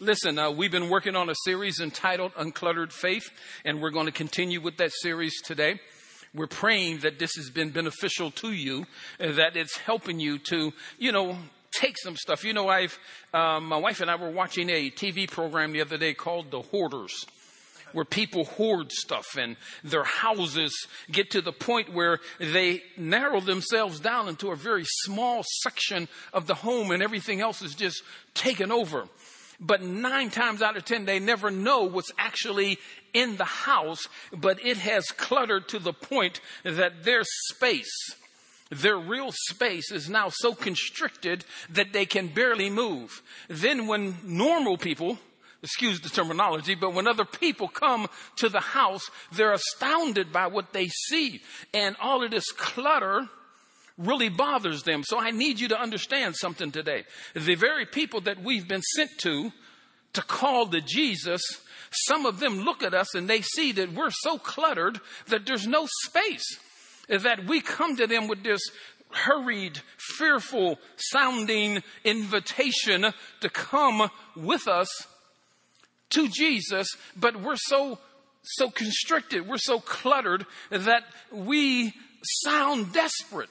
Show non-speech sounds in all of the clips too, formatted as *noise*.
Listen, uh, we've been working on a series entitled Uncluttered Faith, and we're going to continue with that series today. We're praying that this has been beneficial to you, that it's helping you to, you know, take some stuff. You know, I've, um, my wife and I were watching a TV program the other day called The Hoarders where people hoard stuff and their houses get to the point where they narrow themselves down into a very small section of the home and everything else is just taken over. But nine times out of ten, they never know what's actually in the house, but it has cluttered to the point that their space, their real space is now so constricted that they can barely move. Then when normal people, excuse the terminology, but when other people come to the house, they're astounded by what they see. And all of this clutter really bothers them. So I need you to understand something today. The very people that we've been sent to, to call the Jesus, some of them look at us and they see that we're so cluttered that there's no space. That we come to them with this hurried, fearful sounding invitation to come with us to Jesus, but we're so, so constricted, we're so cluttered that we sound desperate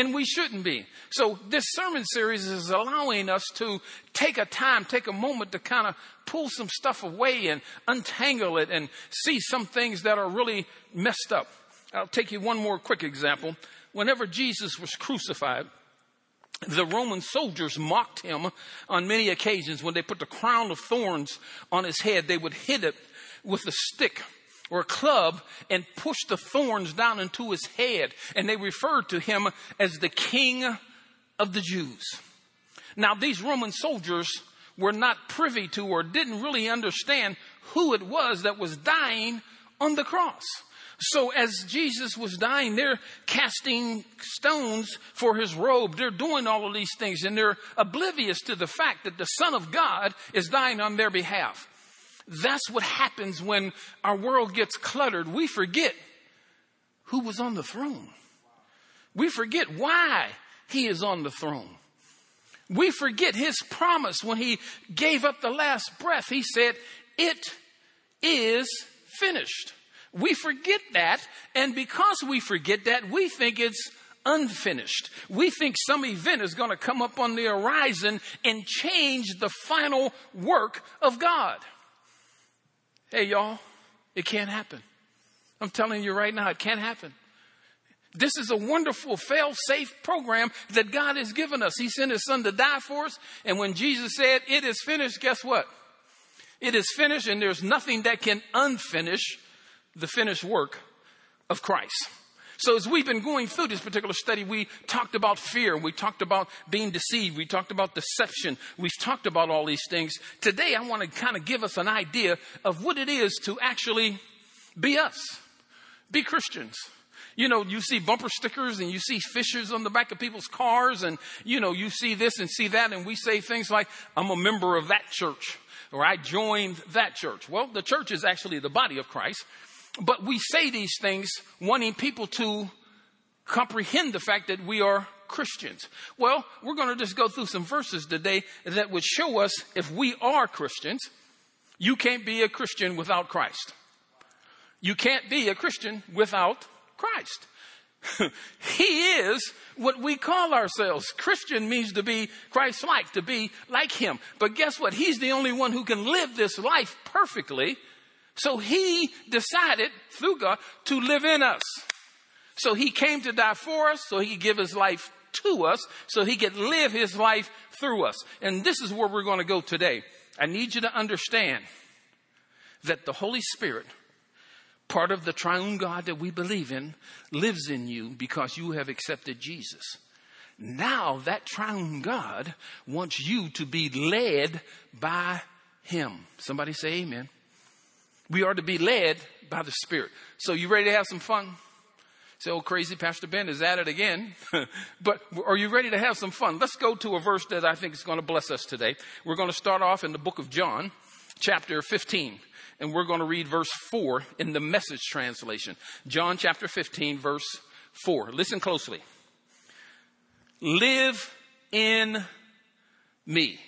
and we shouldn't be. So this sermon series is allowing us to take a time, take a moment to kind of pull some stuff away and untangle it and see some things that are really messed up. I'll take you one more quick example. Whenever Jesus was crucified, the Roman soldiers mocked him on many occasions when they put the crown of thorns on his head. They would hit it with a stick or a club and push the thorns down into his head. And they referred to him as the king of the Jews. Now, these Roman soldiers were not privy to or didn't really understand who it was that was dying on the cross. So as Jesus was dying, they're casting stones for his robe. They're doing all of these things and they're oblivious to the fact that the Son of God is dying on their behalf. That's what happens when our world gets cluttered. We forget who was on the throne. We forget why he is on the throne. We forget his promise when he gave up the last breath. He said, It is finished. We forget that, and because we forget that, we think it's unfinished. We think some event is going to come up on the horizon and change the final work of God. Hey, y'all, it can't happen. I'm telling you right now, it can't happen. This is a wonderful, fail safe program that God has given us. He sent His Son to die for us. And when Jesus said, It is finished, guess what? It is finished, and there's nothing that can unfinish the finished work of Christ. So as we've been going through this particular study, we talked about fear. We talked about being deceived. We talked about deception. We've talked about all these things. Today, I want to kind of give us an idea of what it is to actually be us, be Christians. You know, you see bumper stickers and you see fishers on the back of people's cars and, you know, you see this and see that and we say things like, I'm a member of that church or I joined that church. Well, the church is actually the body of Christ. But we say these things wanting people to comprehend the fact that we are Christians. Well, we're going to just go through some verses today that would show us if we are Christians, you can't be a Christian without Christ. You can't be a Christian without Christ. *laughs* he is what we call ourselves. Christian means to be Christ like, to be like Him. But guess what? He's the only one who can live this life perfectly so he decided through God to live in us. So he came to die for us so he could give his life to us so he could live his life through us. And this is where we're going to go today. I need you to understand that the Holy Spirit, part of the triune God that we believe in, lives in you because you have accepted Jesus. Now that triune God wants you to be led by him. Somebody say amen. We are to be led by the Spirit. So you ready to have some fun? Say, oh, crazy Pastor Ben is at it again. *laughs* but are you ready to have some fun? Let's go to a verse that I think is going to bless us today. We're going to start off in the book of John, chapter 15. And we're going to read verse 4 in the message translation. John chapter 15, verse 4. Listen closely. Live in me.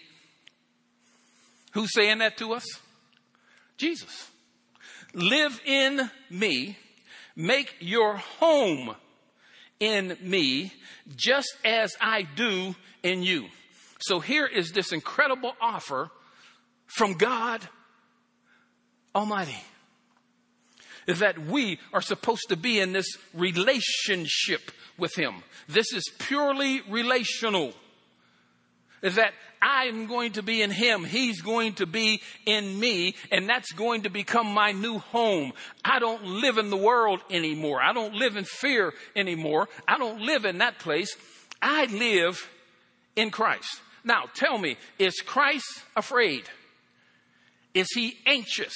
Who's saying that to us? Jesus. Live in me, make your home in me, just as I do in you. So here is this incredible offer from God Almighty. That we are supposed to be in this relationship with Him. This is purely relational. Is that I'm going to be in him. He's going to be in me. And that's going to become my new home. I don't live in the world anymore. I don't live in fear anymore. I don't live in that place. I live in Christ. Now tell me, is Christ afraid? Is he anxious?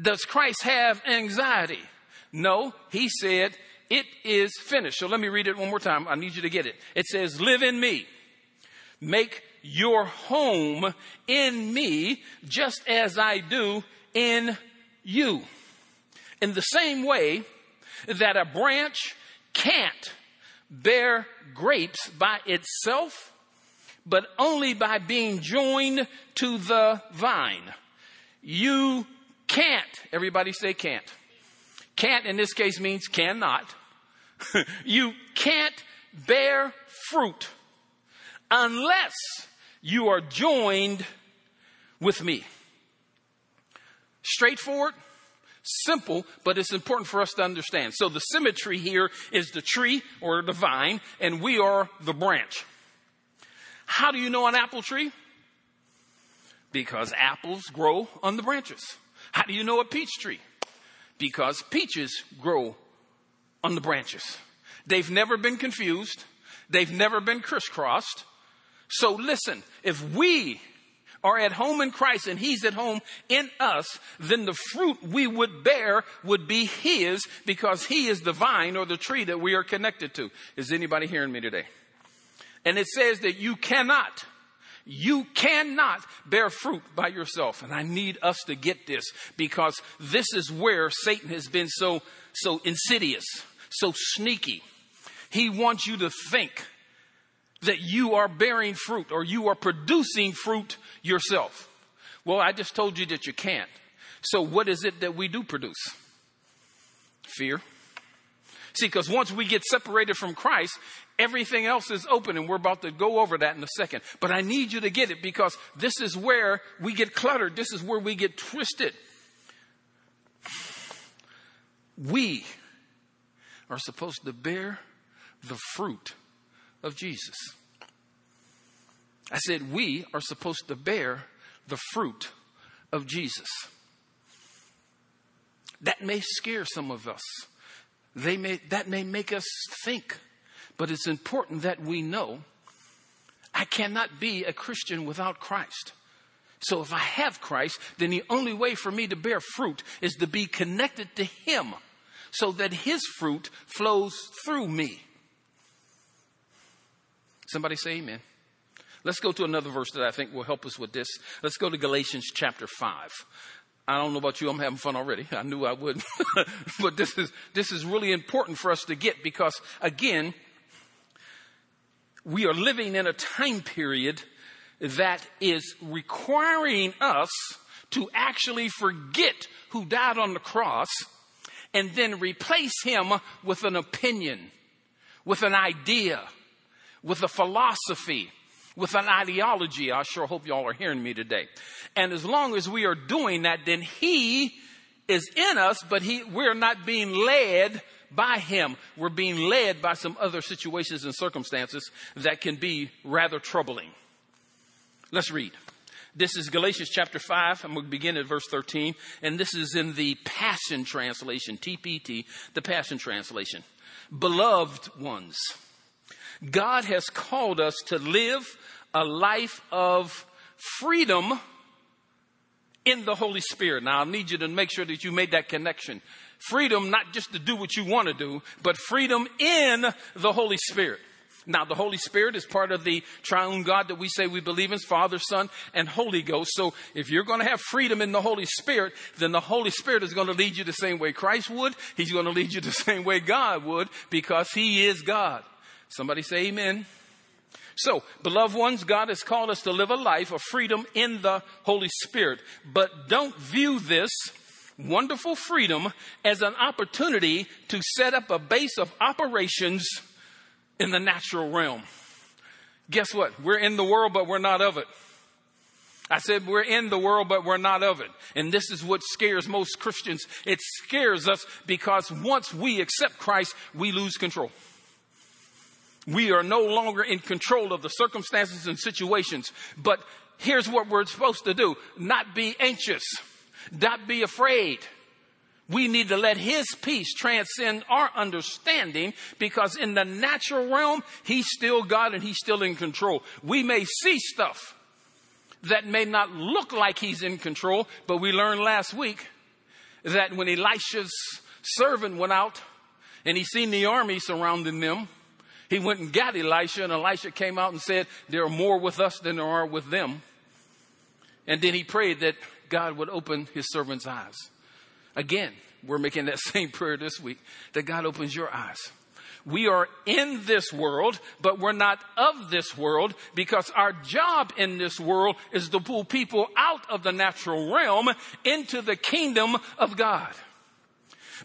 Does Christ have anxiety? No, he said, it is finished. So let me read it one more time. I need you to get it. It says, live in me. Make your home in me just as I do in you. In the same way that a branch can't bear grapes by itself, but only by being joined to the vine. You can't. Everybody say can't. Can't in this case means cannot. *laughs* you can't bear fruit unless you are joined with me. Straightforward, simple, but it's important for us to understand. So the symmetry here is the tree or the vine, and we are the branch. How do you know an apple tree? Because apples grow on the branches. How do you know a peach tree? Because peaches grow on the branches. They've never been confused. They've never been crisscrossed. So listen, if we are at home in Christ and He's at home in us, then the fruit we would bear would be His because He is the vine or the tree that we are connected to. Is anybody hearing me today? And it says that you cannot, you cannot bear fruit by yourself. And I need us to get this because this is where Satan has been so, so insidious, so sneaky. He wants you to think that you are bearing fruit or you are producing fruit yourself. Well, I just told you that you can't. So, what is it that we do produce? Fear. See, because once we get separated from Christ, everything else is open, and we're about to go over that in a second. But I need you to get it because this is where we get cluttered, this is where we get twisted. We are supposed to bear the fruit of Jesus. I said, we are supposed to bear the fruit of Jesus. That may scare some of us. They may, that may make us think, but it's important that we know I cannot be a Christian without Christ. So if I have Christ, then the only way for me to bear fruit is to be connected to Him so that His fruit flows through me. Somebody say amen. Let's go to another verse that I think will help us with this. Let's go to Galatians chapter 5. I don't know about you, I'm having fun already. I knew I would. *laughs* but this is, this is really important for us to get because, again, we are living in a time period that is requiring us to actually forget who died on the cross and then replace him with an opinion, with an idea with a philosophy, with an ideology. I sure hope y'all are hearing me today. And as long as we are doing that, then He is in us, but he, we're not being led by Him. We're being led by some other situations and circumstances that can be rather troubling. Let's read. This is Galatians chapter 5. I'm going to begin at verse 13. And this is in the Passion Translation, TPT, the Passion Translation. Beloved ones. God has called us to live a life of freedom in the Holy Spirit. Now, I need you to make sure that you made that connection. Freedom, not just to do what you want to do, but freedom in the Holy Spirit. Now, the Holy Spirit is part of the triune God that we say we believe in Father, Son, and Holy Ghost. So, if you're going to have freedom in the Holy Spirit, then the Holy Spirit is going to lead you the same way Christ would. He's going to lead you the *laughs* same way God would because He is God. Somebody say amen. So, beloved ones, God has called us to live a life of freedom in the Holy Spirit. But don't view this wonderful freedom as an opportunity to set up a base of operations in the natural realm. Guess what? We're in the world, but we're not of it. I said, we're in the world, but we're not of it. And this is what scares most Christians. It scares us because once we accept Christ, we lose control. We are no longer in control of the circumstances and situations. But here's what we're supposed to do. Not be anxious. Not be afraid. We need to let His peace transcend our understanding because in the natural realm, He's still God and He's still in control. We may see stuff that may not look like He's in control, but we learned last week that when Elisha's servant went out and he seen the army surrounding them, he went and got Elisha, and Elisha came out and said, There are more with us than there are with them. And then he prayed that God would open his servant's eyes. Again, we're making that *laughs* same prayer this week that God opens your eyes. We are in this world, but we're not of this world because our job in this world is to pull people out of the natural realm into the kingdom of God.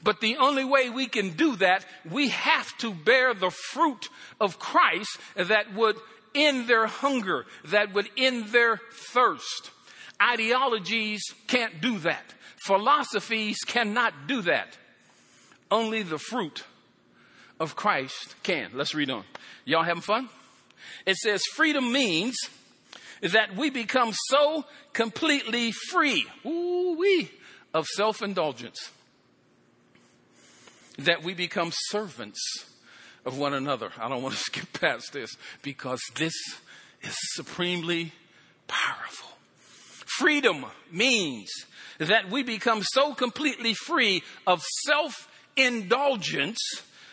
But the only way we can do that, we have to bear the fruit of Christ that would end their hunger, that would end their thirst. Ideologies can't do that. Philosophies cannot do that. Only the fruit of Christ can. Let's read on. Y'all having fun? It says freedom means that we become so completely free, ooh-wee, of self-indulgence that we become servants of one another. I don't want to *laughs* skip past this because this is supremely powerful. Freedom means that we become so completely free of self indulgence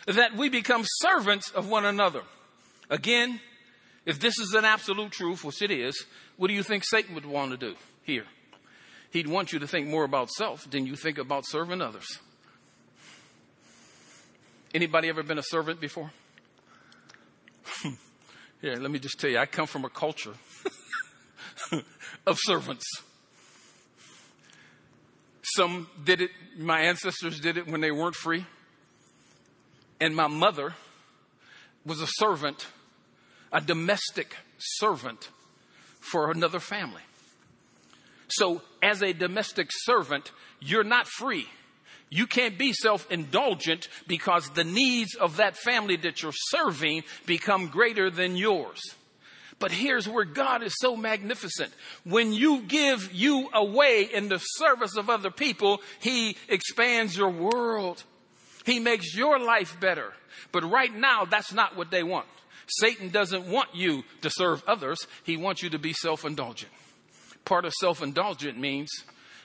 that we become servants of one another. Again, if this is an absolute truth, which it is, what do you think Satan would want to do here? He'd want you to think more about self than you think about serving others. Anybody ever been a servant before? *laughs* Here, let me just tell you, I come from a culture *laughs* of servants. Some did it, my ancestors did it when they weren't free. And my mother was a servant, a domestic servant for another family. So, as a domestic servant, you're not free. You can't be self indulgent because the needs of that family that you're serving become greater than yours. But here's where God is so magnificent. When you give you away in the service of other people, He expands your world. He makes your life better. But right now, that's not what they want. Satan doesn't want you to serve others. He wants you to be self indulgent. Part of self indulgent means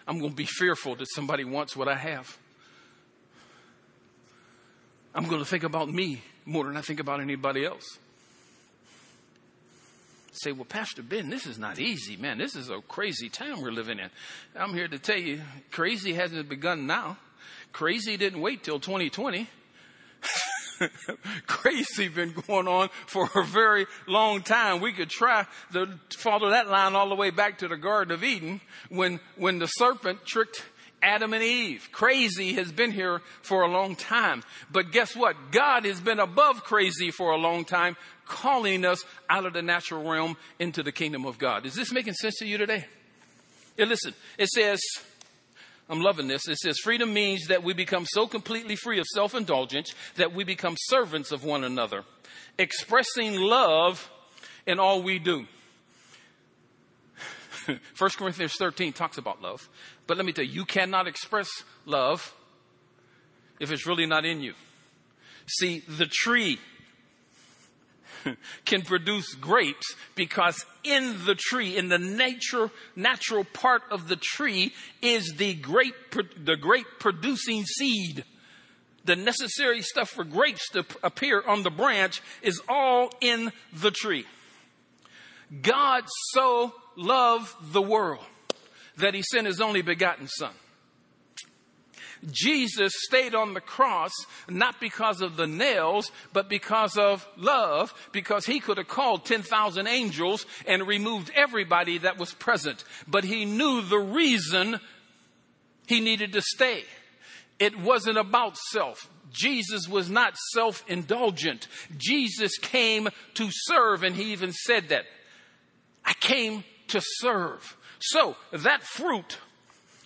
I'm going to be fearful that somebody wants what I have. I'm going to think about me more than I think about anybody else. Say, well, Pastor Ben, this is not easy, man. This is a crazy time we're living in. I'm here to tell you, crazy hasn't begun now. Crazy didn't wait till 2020. *laughs* crazy been going on for a very long time. We could try to follow that line all the way back to the Garden of Eden when, when the serpent tricked Adam and Eve. Crazy has been here for a long time. But guess what? God has been above crazy for a long time, calling us out of the natural realm into the kingdom of God. Is this making sense to you today? Yeah, listen, it says, I'm loving this. It says, freedom means that we become so completely free of self indulgence that we become servants of one another, expressing love in all we do. *laughs* 1 Corinthians 13 talks about love. But let me tell you, you cannot express love if it's really not in you. See, the tree *laughs* can produce grapes because in the tree, in the nature, natural part of the tree is the grape, the grape producing seed. The necessary stuff for grapes to appear on the branch is all in the tree. God so loved the world that he sent his only begotten son. Jesus stayed on the cross not because of the nails, but because of love, because he could have called 10,000 angels and removed everybody that was present. But he knew the reason he needed to stay. It wasn't about self. Jesus was not self indulgent. Jesus came to serve, and he even said that. I came to serve. So that fruit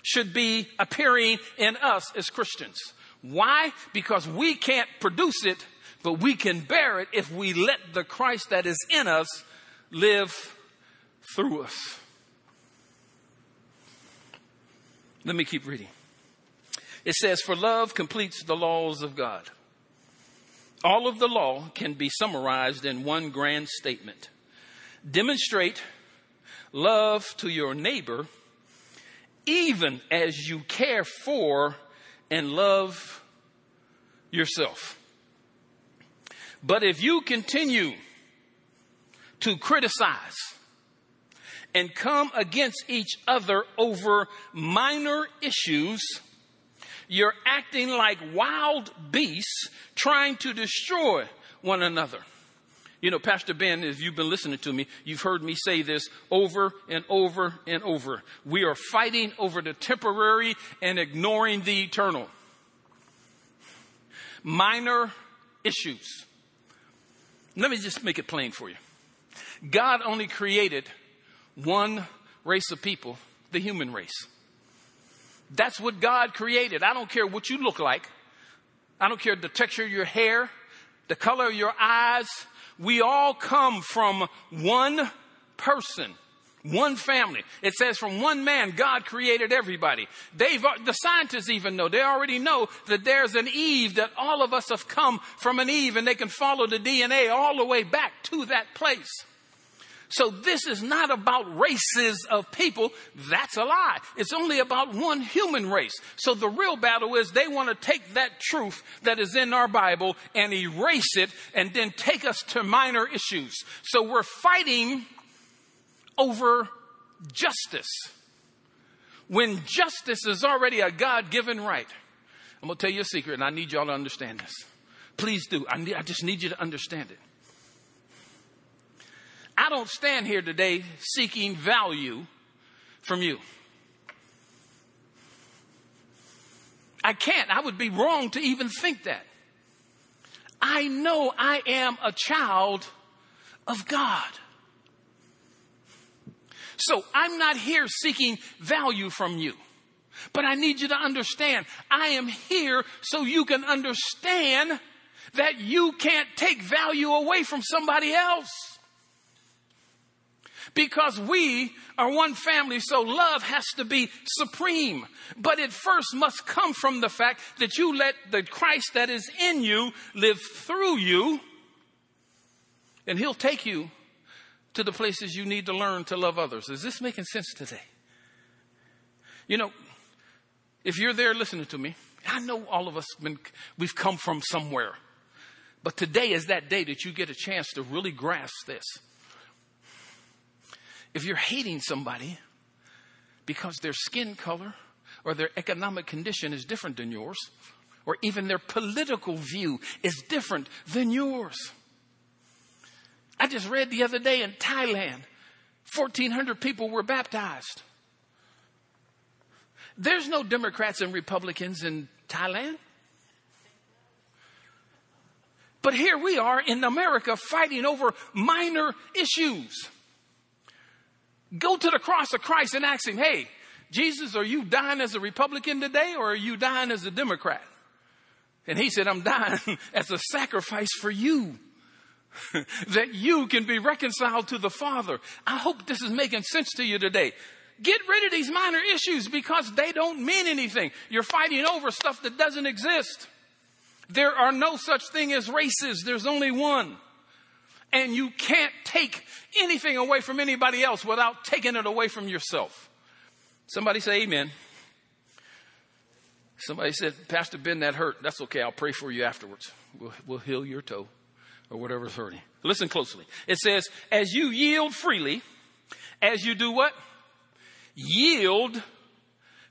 should be appearing in us as Christians. Why? Because we can't produce it, but we can bear it if we let the Christ that is in us live through us. Let me keep reading. It says, For love completes the laws of God. All of the law can be summarized in one grand statement demonstrate love to your neighbor even as you care for and love yourself. But if you continue to criticize and come against each other over minor issues, you're acting like wild beasts trying to destroy one another. You know, Pastor Ben, if you've been listening to me, you've heard me say this over and over and over. We are fighting over the temporary and ignoring the eternal. Minor issues. Let me just make it plain for you. God only created one race of people, the human race. That's what God created. I don't care what you look like. I don't care the texture of your hair, the color of your eyes, we all come from one person. One family. It says from one man, God created everybody. They've, uh, the scientists even know, they already know that there's an Eve, that all of us have come from an Eve and they can follow the DNA all the way back to that place. So this is not about races of people. That's a lie. It's only about one human race. So the real battle is they want to take that truth that is in our Bible and erase it and then take us to minor issues. So we're fighting over justice when justice is already a God given right. I'm going to tell you a secret and I need y'all to understand this. Please do. I, need, I just need you to understand it. I don't stand here today seeking value from you. I can't. I would be wrong to even think that. I know I am a child of God. So I'm not here seeking value from you. But I need you to understand, I am here so you can understand that you can't take value away from somebody else because we are one family, so love has to be supreme. But it first must come from the fact that you let the Christ that is in you live through you, and He'll take you to the places you need to learn to love others. Is this making sense today? You know, if you're there listening to me, I know all of us been, we've come from somewhere. But today is that day that you get a chance to really grasp this. If you're hating somebody because their skin color or their economic condition is different than yours, or even their political view is different than yours. I just read the other day in Thailand, 1,400 people were baptized. There's no Democrats and Republicans in Thailand. But here we are in America fighting over minor issues. Go to the cross of Christ and ask him, hey, Jesus, are you dying as a Republican today or are you dying as a Democrat? And he said, I'm dying *laughs* as a sacrifice for you. *laughs* that you can be reconciled to the Father. I hope this is making sense to you today. Get rid of these minor issues because they don't mean anything. You're fighting over stuff that doesn't exist. There are no such thing as races. There's only one and you can't take anything away from anybody else without taking it away from yourself. Somebody say amen. Somebody said, Pastor Ben, that hurt. That's okay. I'll pray for you afterwards. We'll, we'll heal your toe or whatever's hurting. Listen closely. It says, as you yield freely, as you do what? Yield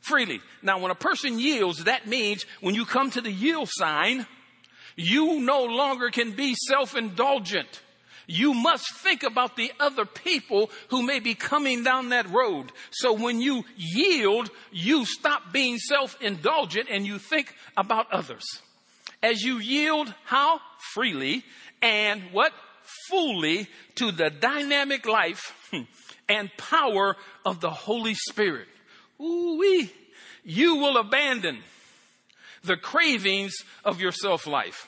freely. Now, when a person yields, that means when you come to the yield sign, you no longer can be self-indulgent. You must think about the other people who may be coming down that road. So when you yield, you stop being self-indulgent and you think about others. As you yield, how? Freely and what? Fully to the dynamic life *laughs* and power of the Holy Spirit. Ooh-wee. You will abandon the cravings of your self life.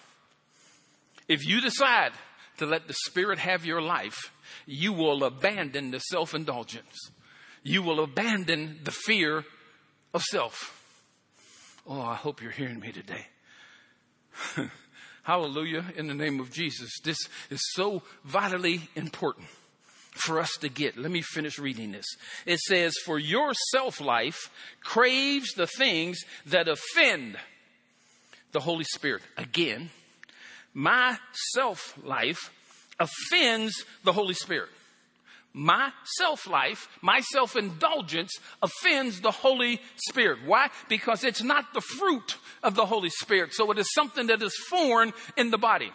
If you decide to let the Spirit have your life, you will abandon the self indulgence. You will abandon the fear of self. Oh, I hope you're hearing me today. *laughs* Hallelujah in the name of Jesus. This is so vitally important for us to get. Let me finish reading this. It says, For your self life craves the things that offend the Holy Spirit. Again, my self life offends the Holy Spirit. My self life, my self indulgence offends the Holy Spirit. Why? Because it's not the fruit of the Holy Spirit. So it is something that is foreign in the body.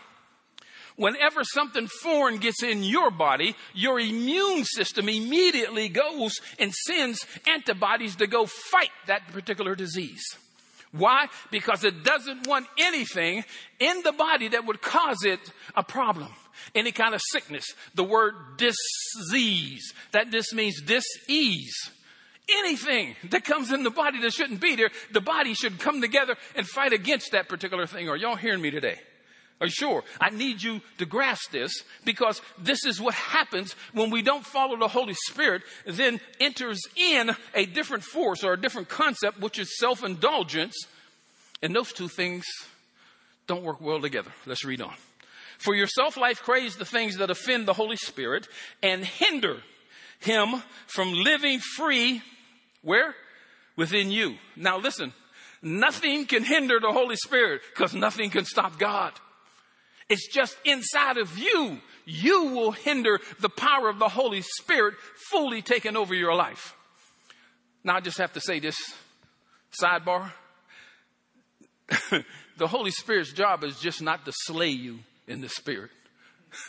Whenever something foreign gets in your body, your immune system immediately goes and sends antibodies to go fight that particular disease. Why? Because it doesn't want anything in the body that would cause it a problem. Any kind of sickness. The word disease. That just means dis-ease. Anything that comes in the body that shouldn't be there, the body should come together and fight against that particular thing. Are y'all hearing me today? Are you sure? I need you to grasp this because this is what happens when we don't follow the Holy Spirit, then enters in a different force or a different concept, which is self indulgence. And those two things don't work well together. Let's read on. For your self life craves the things that offend the Holy Spirit and hinder him from living free. Where? Within you. Now listen, nothing can hinder the Holy Spirit because nothing can stop God. It's just inside of you. You will hinder the power of the Holy Spirit fully taking over your life. Now, I just have to say this sidebar. *laughs* the Holy Spirit's job is just not to slay you in the Spirit.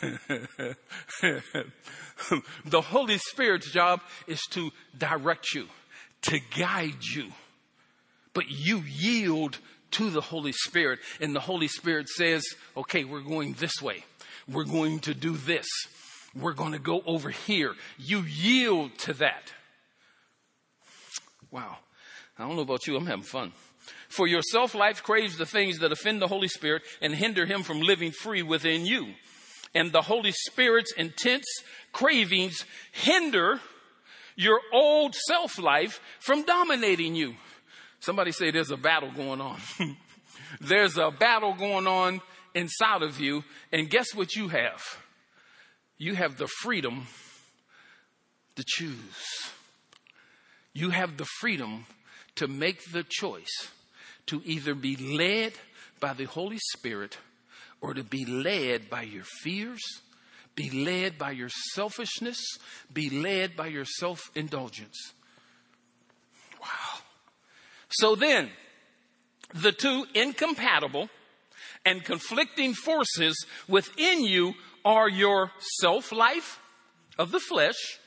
*laughs* the Holy Spirit's job is to direct you, to guide you. But you yield to the Holy Spirit. And the Holy Spirit says, okay, we're going this way. We're going to do this. We're going to go over here. You yield to that. Wow. I don't know about you. I'm having fun. For your self life craves the things that offend the Holy Spirit and hinder him from living free within you. And the Holy Spirit's intense cravings hinder your old self life from dominating you. Somebody say there's a battle going on. *laughs* there's a battle going on inside of you. And guess what you have? You have the freedom to choose. You have the freedom to make the choice to either be led by the Holy Spirit or to be led by your fears, be led by your selfishness, be led by your self indulgence. So then, the two incompatible and conflicting forces within you are your self life of the flesh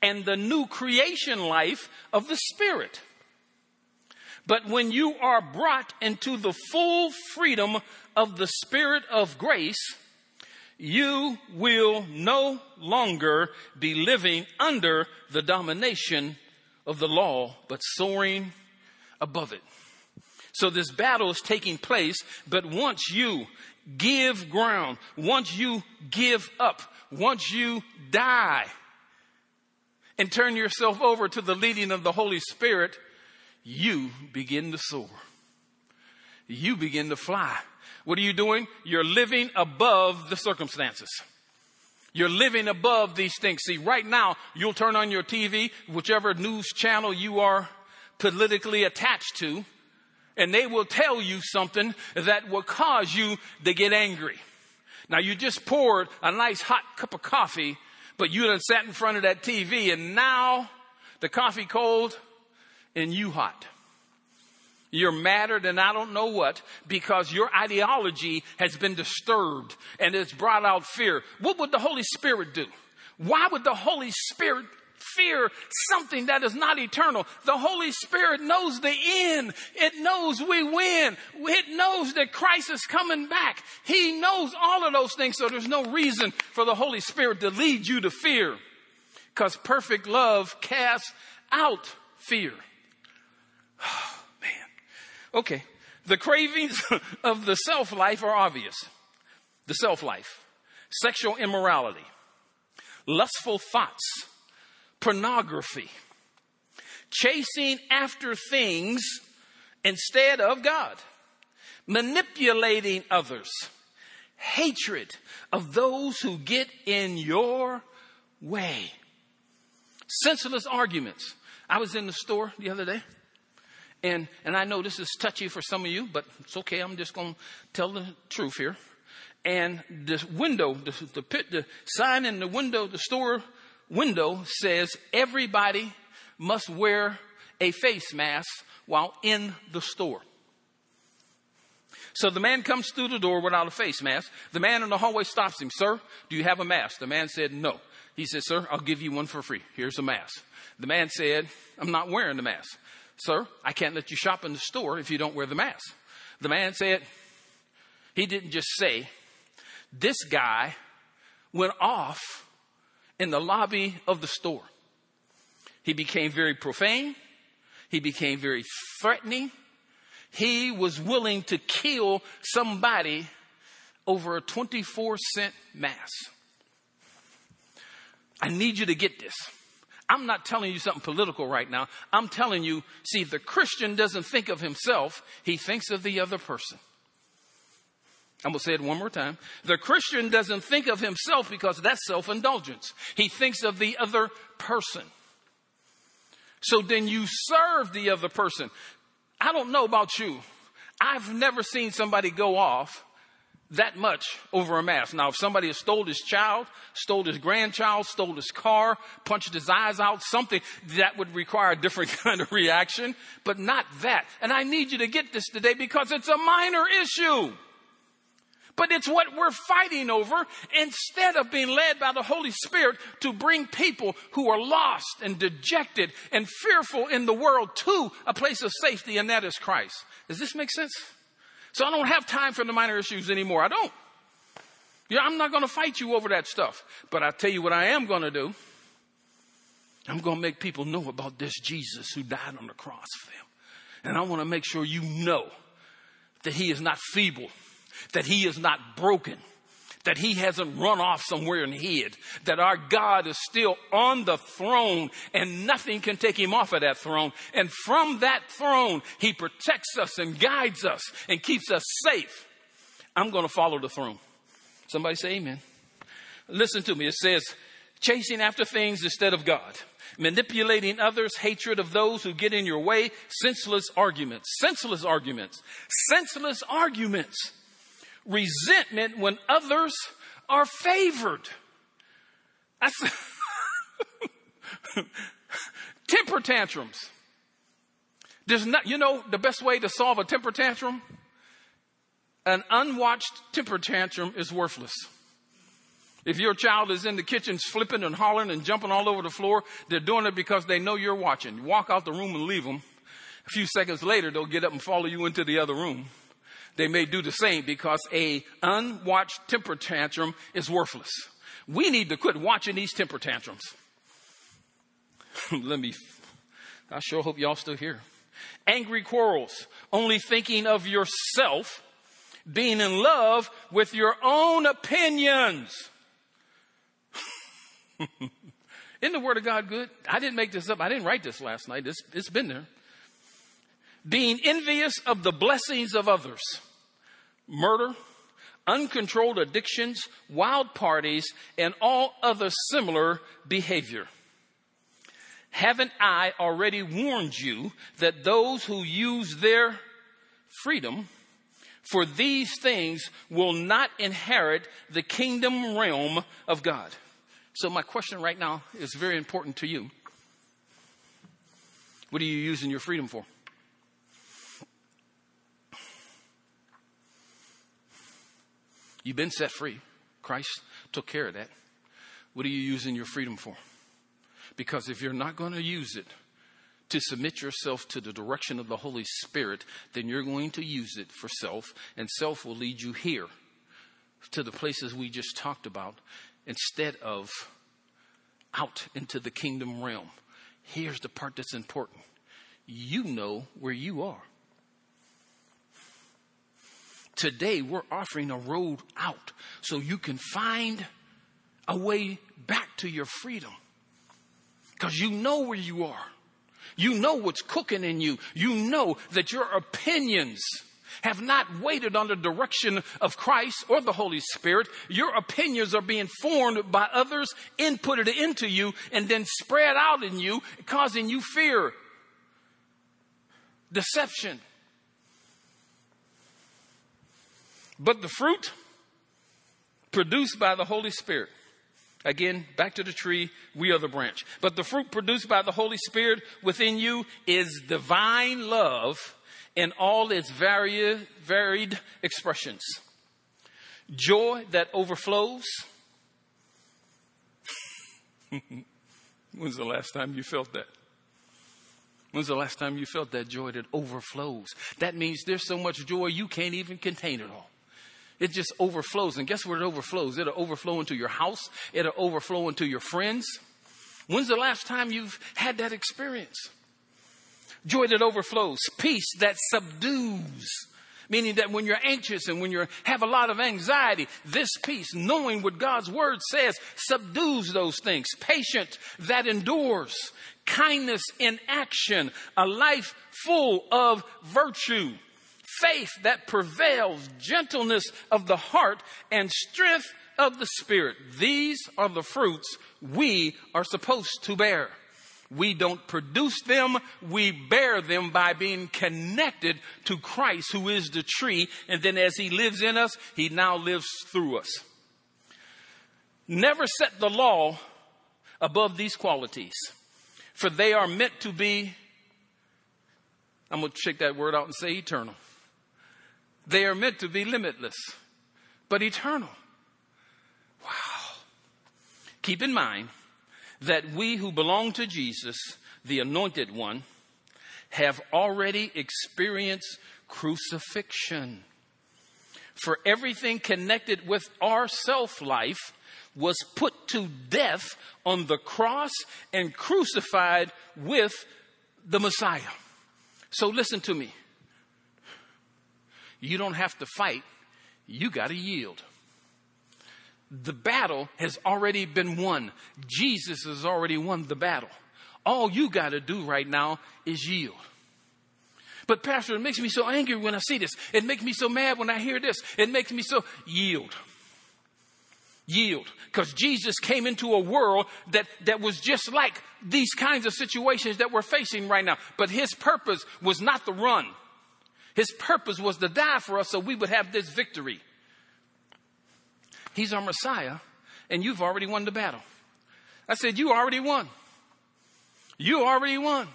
and the new creation life of the spirit. But when you are brought into the full freedom of the spirit of grace, you will no longer be living under the domination of the law, but soaring above it. So this battle is taking place, but once you give ground, once you give up, once you die and turn yourself over to the leading of the Holy Spirit, you begin to soar. You begin to fly. What are you doing? You're living above the circumstances. You're living above these things. See, right now, you'll turn on your TV, whichever news channel you are politically attached to, and they will tell you something that will cause you to get angry. Now you just poured a nice hot cup of coffee, but you done sat in front of that TV and now the coffee cold and you hot. You're madder than I don't know what because your ideology has been disturbed and it's brought out fear. What would the Holy Spirit do? Why would the Holy Spirit fear something that is not eternal. The Holy Spirit knows the end. It knows we win. It knows that Christ is coming back. He knows all of those things. So there's no reason for the Holy Spirit to lead you to fear because perfect love casts out fear. Oh, *sighs* man. Okay. The cravings *laughs* of the self life are obvious. The self life, sexual immorality, lustful thoughts, pornography, chasing after things instead of God, manipulating others, hatred of those who get in your way, senseless arguments. I was in the store the other day. And, and I know this is touchy for some of you, but it's okay. I'm just going to tell the truth here. And the window, the, the, pit, the sign in the window, the store window says everybody must wear a face mask while in the store. So the man comes through the door without a face mask. The man in the hallway stops him. Sir, do you have a mask? The man said, no. He said, sir, I'll give you one for free. Here's a mask. The man said, I'm not wearing the mask. Sir, I can't let you shop in the store if you don't wear the mask. The man said, he didn't just say, this guy went off in the lobby of the store. He became very profane. He became very threatening. He was willing to kill somebody over a 24 cent mass. I need you to get this. I'm not telling you something political right now. I'm telling you, see, the Christian doesn't think of himself, he thinks of the other person. I'm going to say it one more time. The Christian doesn't think of himself because that's self indulgence. He thinks of the other person. So then you serve the other person. I don't know about you. I've never seen somebody go off that much over a mask. Now, if somebody has stole his child, stole his grandchild, stole his car, punched his eyes out, something that would require a different *laughs* kind of reaction, but not that. And I need you to get this today because it's a minor issue. But it's what we're fighting over instead of being led by the Holy Spirit to bring people who are lost and dejected and fearful in the world to a place of safety, and that is Christ. Does this make sense? So I don't have time for the minor issues anymore. I don't. Yeah, I'm not going to fight you over that stuff. But I tell you what I am going to do. I'm going to make people know about this Jesus who died on the cross for them. And I want to make sure you know that he is not feeble that he is not broken, that he hasn't run off somewhere and hid, that our God is still on the throne and nothing can take him off of that throne. And from that throne, he protects us and guides us and keeps us safe. I'm going to follow the throne. Somebody say amen. Listen to me. It says, chasing after things instead of God manipulating others, hatred of those who get in your way, senseless arguments, senseless arguments, senseless arguments resentment when others are favored. That's *laughs* temper tantrums. There's not, you know, the best way to solve a temper tantrum? An unwatched temper tantrum is worthless. If your child is in the kitchen flipping and hollering and jumping all over the floor, they're doing it because they know you're watching. Walk out the room and leave them. A few seconds later, they'll get up and follow you into the other room they may do the same because a unwatched temper tantrum is worthless. We need to quit watching these temper tantrums. *laughs* Let me, I sure hope y'all still here. Angry quarrels, only thinking of yourself, being in love with your own opinions. *laughs* Isn't the word of God good? I didn't make this up. I didn't write this last night. It's, it's been there being envious of the blessings of others, murder, uncontrolled addictions, wild parties, and all other similar behavior. Haven't I already warned you that those who use their freedom for these things will not inherit the kingdom realm of God? So, my question right now is very important to you. What are you using your freedom for? You've been set free. Christ took care of that. What are you using your freedom for? Because if you're not going to use it to submit yourself to the direction of the Holy Spirit, then you're going to use it for self, and self will lead you here to the places we just talked about instead of out into the kingdom realm. Here's the part that's important you know where you are. Today, we're offering a road out so you can find a way back to your freedom. Because you know where you are. You know what's cooking in you. You know that your opinions have not waited on the direction of Christ or the Holy Spirit. Your opinions are being formed by others, inputted into you, and then spread out in you, causing you fear, deception. But the fruit produced by the Holy Spirit Again, back to the tree, we are the branch. But the fruit produced by the Holy Spirit within you is divine love in all its varied, varied expressions. Joy that overflows. *laughs* When's the last time you felt that? When's the last time you felt that joy that overflows? That means there's so much joy you can't even contain it all. It just overflows. And guess where it overflows? It'll overflow into your house. It'll overflow into your friends. When's the last time you've had that experience? Joy that overflows, peace that subdues. Meaning that when you're anxious and when you have a lot of anxiety, this peace, knowing what God's word says, subdues those things. Patient that endures. Kindness in action. A life full of virtue. Faith that prevails. Gentleness of the heart and strength of the spirit. These are the fruits we are supposed to bear. We don't produce them, we bear them by being connected to Christ, who is the tree. And then as He lives in us, He now lives through us. Never set the law above these qualities, for they are meant to be, I'm going to check that word out and say eternal. They are meant to be limitless, but eternal. Wow. Keep in mind, that we who belong to Jesus, the anointed one, have already experienced crucifixion. For everything connected with our self life was put to death on the cross and crucified with the Messiah. So listen to me. You don't have to fight, you got to yield the battle has already been won. Jesus has already won the battle. All you got to do right now is yield. But, Pastor, it makes me so angry when I see this. It makes me so mad when I hear this. It makes me so yield. Yield. Because Jesus came into a world that, that was just like these kinds of situations that we're facing right now. But his purpose was not to run, his purpose was to die for us so we would have this victory. He's our Messiah, and you've already won the battle. I said, You already won. You already won.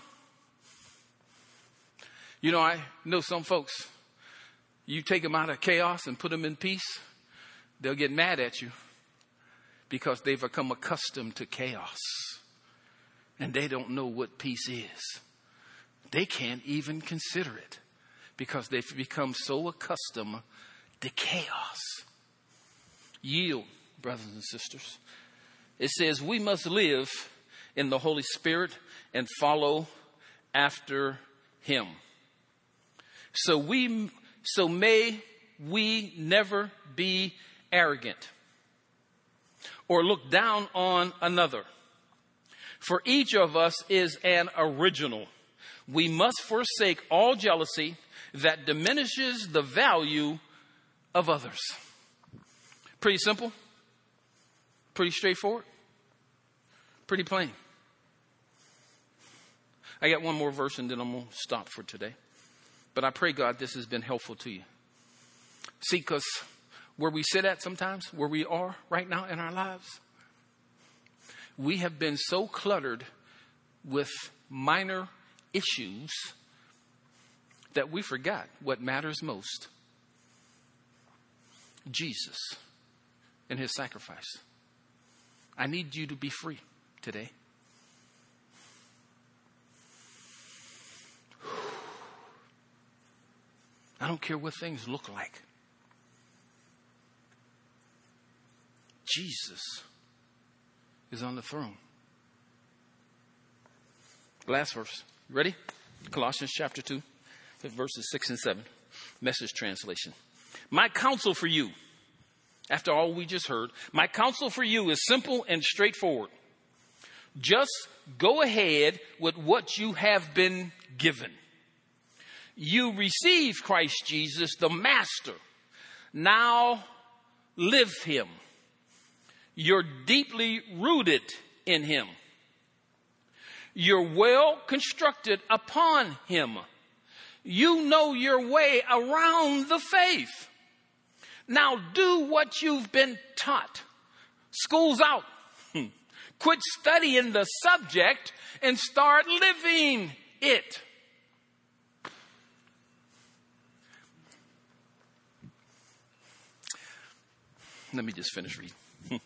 You know, I know some folks, you take them out of chaos and put them in peace, they'll get mad at you because they've become accustomed to chaos and they don't know what peace is. They can't even consider it because they've become so accustomed to chaos yield, brothers and sisters. It says we must live in the Holy Spirit and follow after Him. So we, so may we never be arrogant or look down on another. For each of us is an original. We must forsake all jealousy that diminishes the value of others. Pretty simple, pretty straightforward, pretty plain. I got one more verse and then I'm going to stop for today. But I pray, God, this has been helpful to you. See, because where we sit at sometimes, where we are right now in our lives, we have been so cluttered with minor issues that we forgot what matters most Jesus and his sacrifice. I need you to be free today. I don't care what things look like. Jesus is on the throne. Last verse. Ready? Colossians chapter 2, verses 6 and 7. Message translation. My counsel for you, after all we just heard, my counsel for you is simple and straightforward. Just go ahead with what you have been given. You receive Christ Jesus, the Master. Now live Him. You're deeply rooted in Him. You're well constructed upon Him. You know your way around the faith. Now do what you've been taught. School's out. *laughs* Quit studying the subject and start living it. Let me just finish reading. *laughs*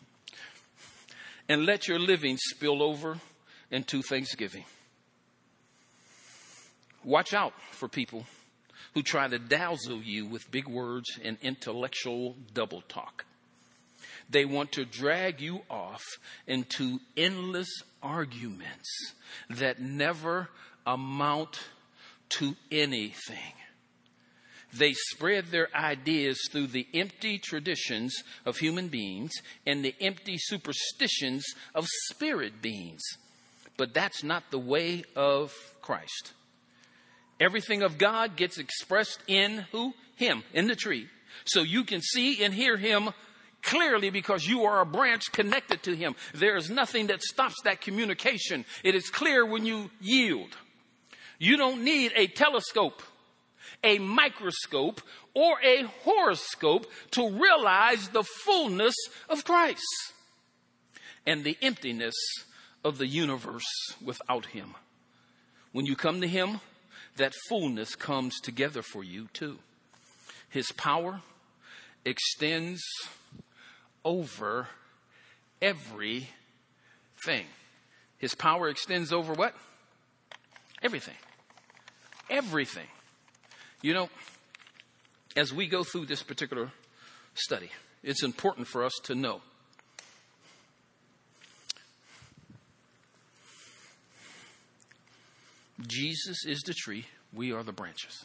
and let your living spill over into thanksgiving. Watch out for people who try to dazzle you with big words and intellectual double talk. They want to drag you off into endless arguments that never amount to anything. They spread their ideas through the empty traditions of human beings and the empty superstitions of spirit beings. But that's not the way of Christ. Everything of God gets expressed in who? Him, in the tree. So you can see and hear Him clearly because you are a branch connected to Him. There is nothing that stops that communication. It is clear when you yield. You don't need a telescope, a microscope, or a horoscope to realize the fullness of Christ and the emptiness of the universe without Him. When you come to Him, that fullness comes together for you too. His power extends over everything. His power extends over what? Everything. Everything. You know, as we go through this particular study, it's important for us to know Jesus is the tree, we are the branches.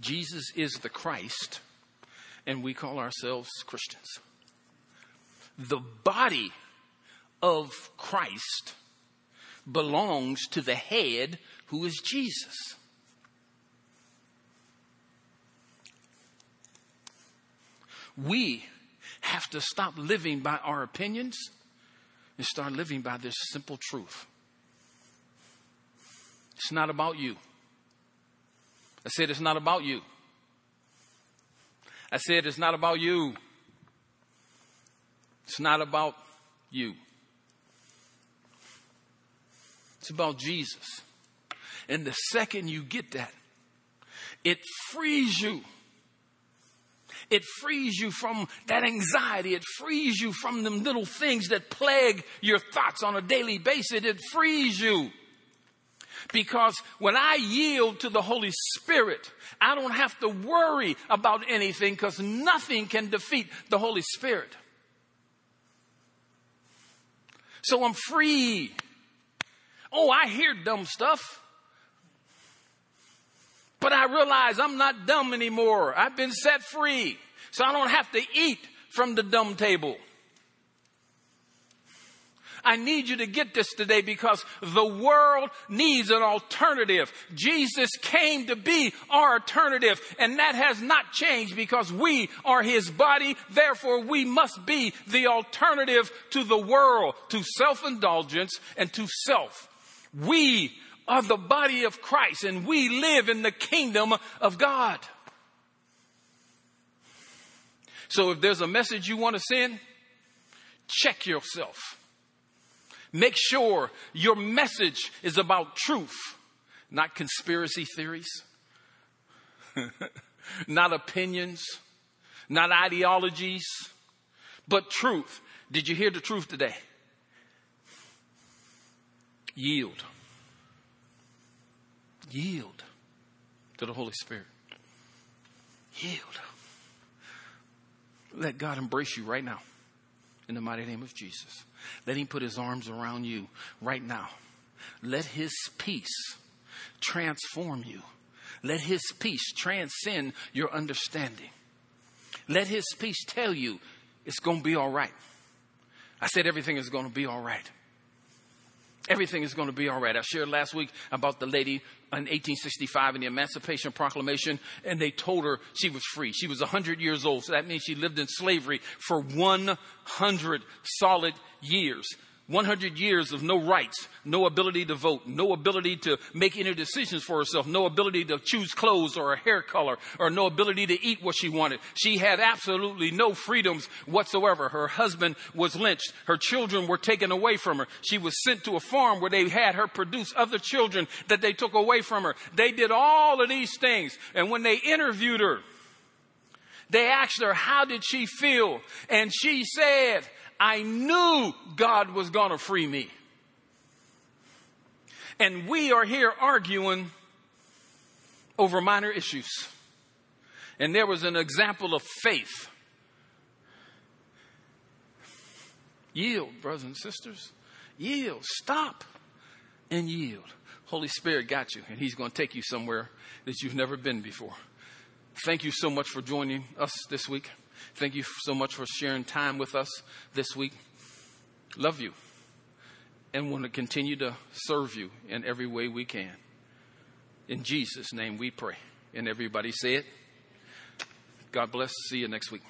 Jesus is the Christ, and we call ourselves Christians. The body of Christ belongs to the head who is Jesus. We have to stop living by our opinions and start living by this simple truth. It's not about you. I said it's not about you. I said it's not about you. It's not about you. It's about Jesus. And the second you get that, it frees you it frees you from that anxiety. It frees you from them little things that plague your thoughts on a daily basis. It frees you. Because when I yield to the Holy Spirit, I don't have to worry about anything because nothing can defeat the Holy Spirit. So I'm free. Oh, I hear dumb stuff. But I realize I'm not dumb anymore. I've been set free. So I don't have to eat from the dumb table. I need you to get this today because the world needs an alternative. Jesus came to be our alternative and that has not changed because we are his body. Therefore, we must be the alternative to the world, to self-indulgence and to self. We are the body of Christ and we live in the kingdom of God. So if there's a message you want to send, check yourself. Make sure your message is about truth, not conspiracy theories. *laughs* not opinions, not ideologies, but truth. Did you hear the truth today? Yield. Yield to the Holy Spirit. Yield. Let God embrace you right now in the mighty name of Jesus. Let Him put His arms around you right now. Let His peace transform you. Let His peace transcend your understanding. Let His peace tell you it's going to be all right. I said everything is going to be all right. Everything is going to be all right. I shared last week about the lady in 1865 in the Emancipation Proclamation, and they told her she was free. She was 100 years old, so that means she lived in slavery for 100 solid years. 100 years of no rights, no ability to vote, no ability to make any decisions for herself, no ability to choose clothes or a hair color, or no ability to eat what she wanted. She had absolutely no freedoms whatsoever. Her husband was lynched. Her children were taken away from her. She was sent to a farm where they had her produce other children that they took away from her. They did all of these things. And when they interviewed her, they asked her, how did she feel? And she said, I knew God was going to free me. And we are here arguing over minor issues. And there was an example of faith. Yield, brothers and sisters. Yield. Stop and yield. Holy Spirit got you, and He's going to take you somewhere that you've never been before. Thank you so much for joining us this week. Thank you so much for sharing time with us this week. Love you and want to continue to serve you in every way we can. In Jesus' name we pray. And everybody say it. God bless. See you next week.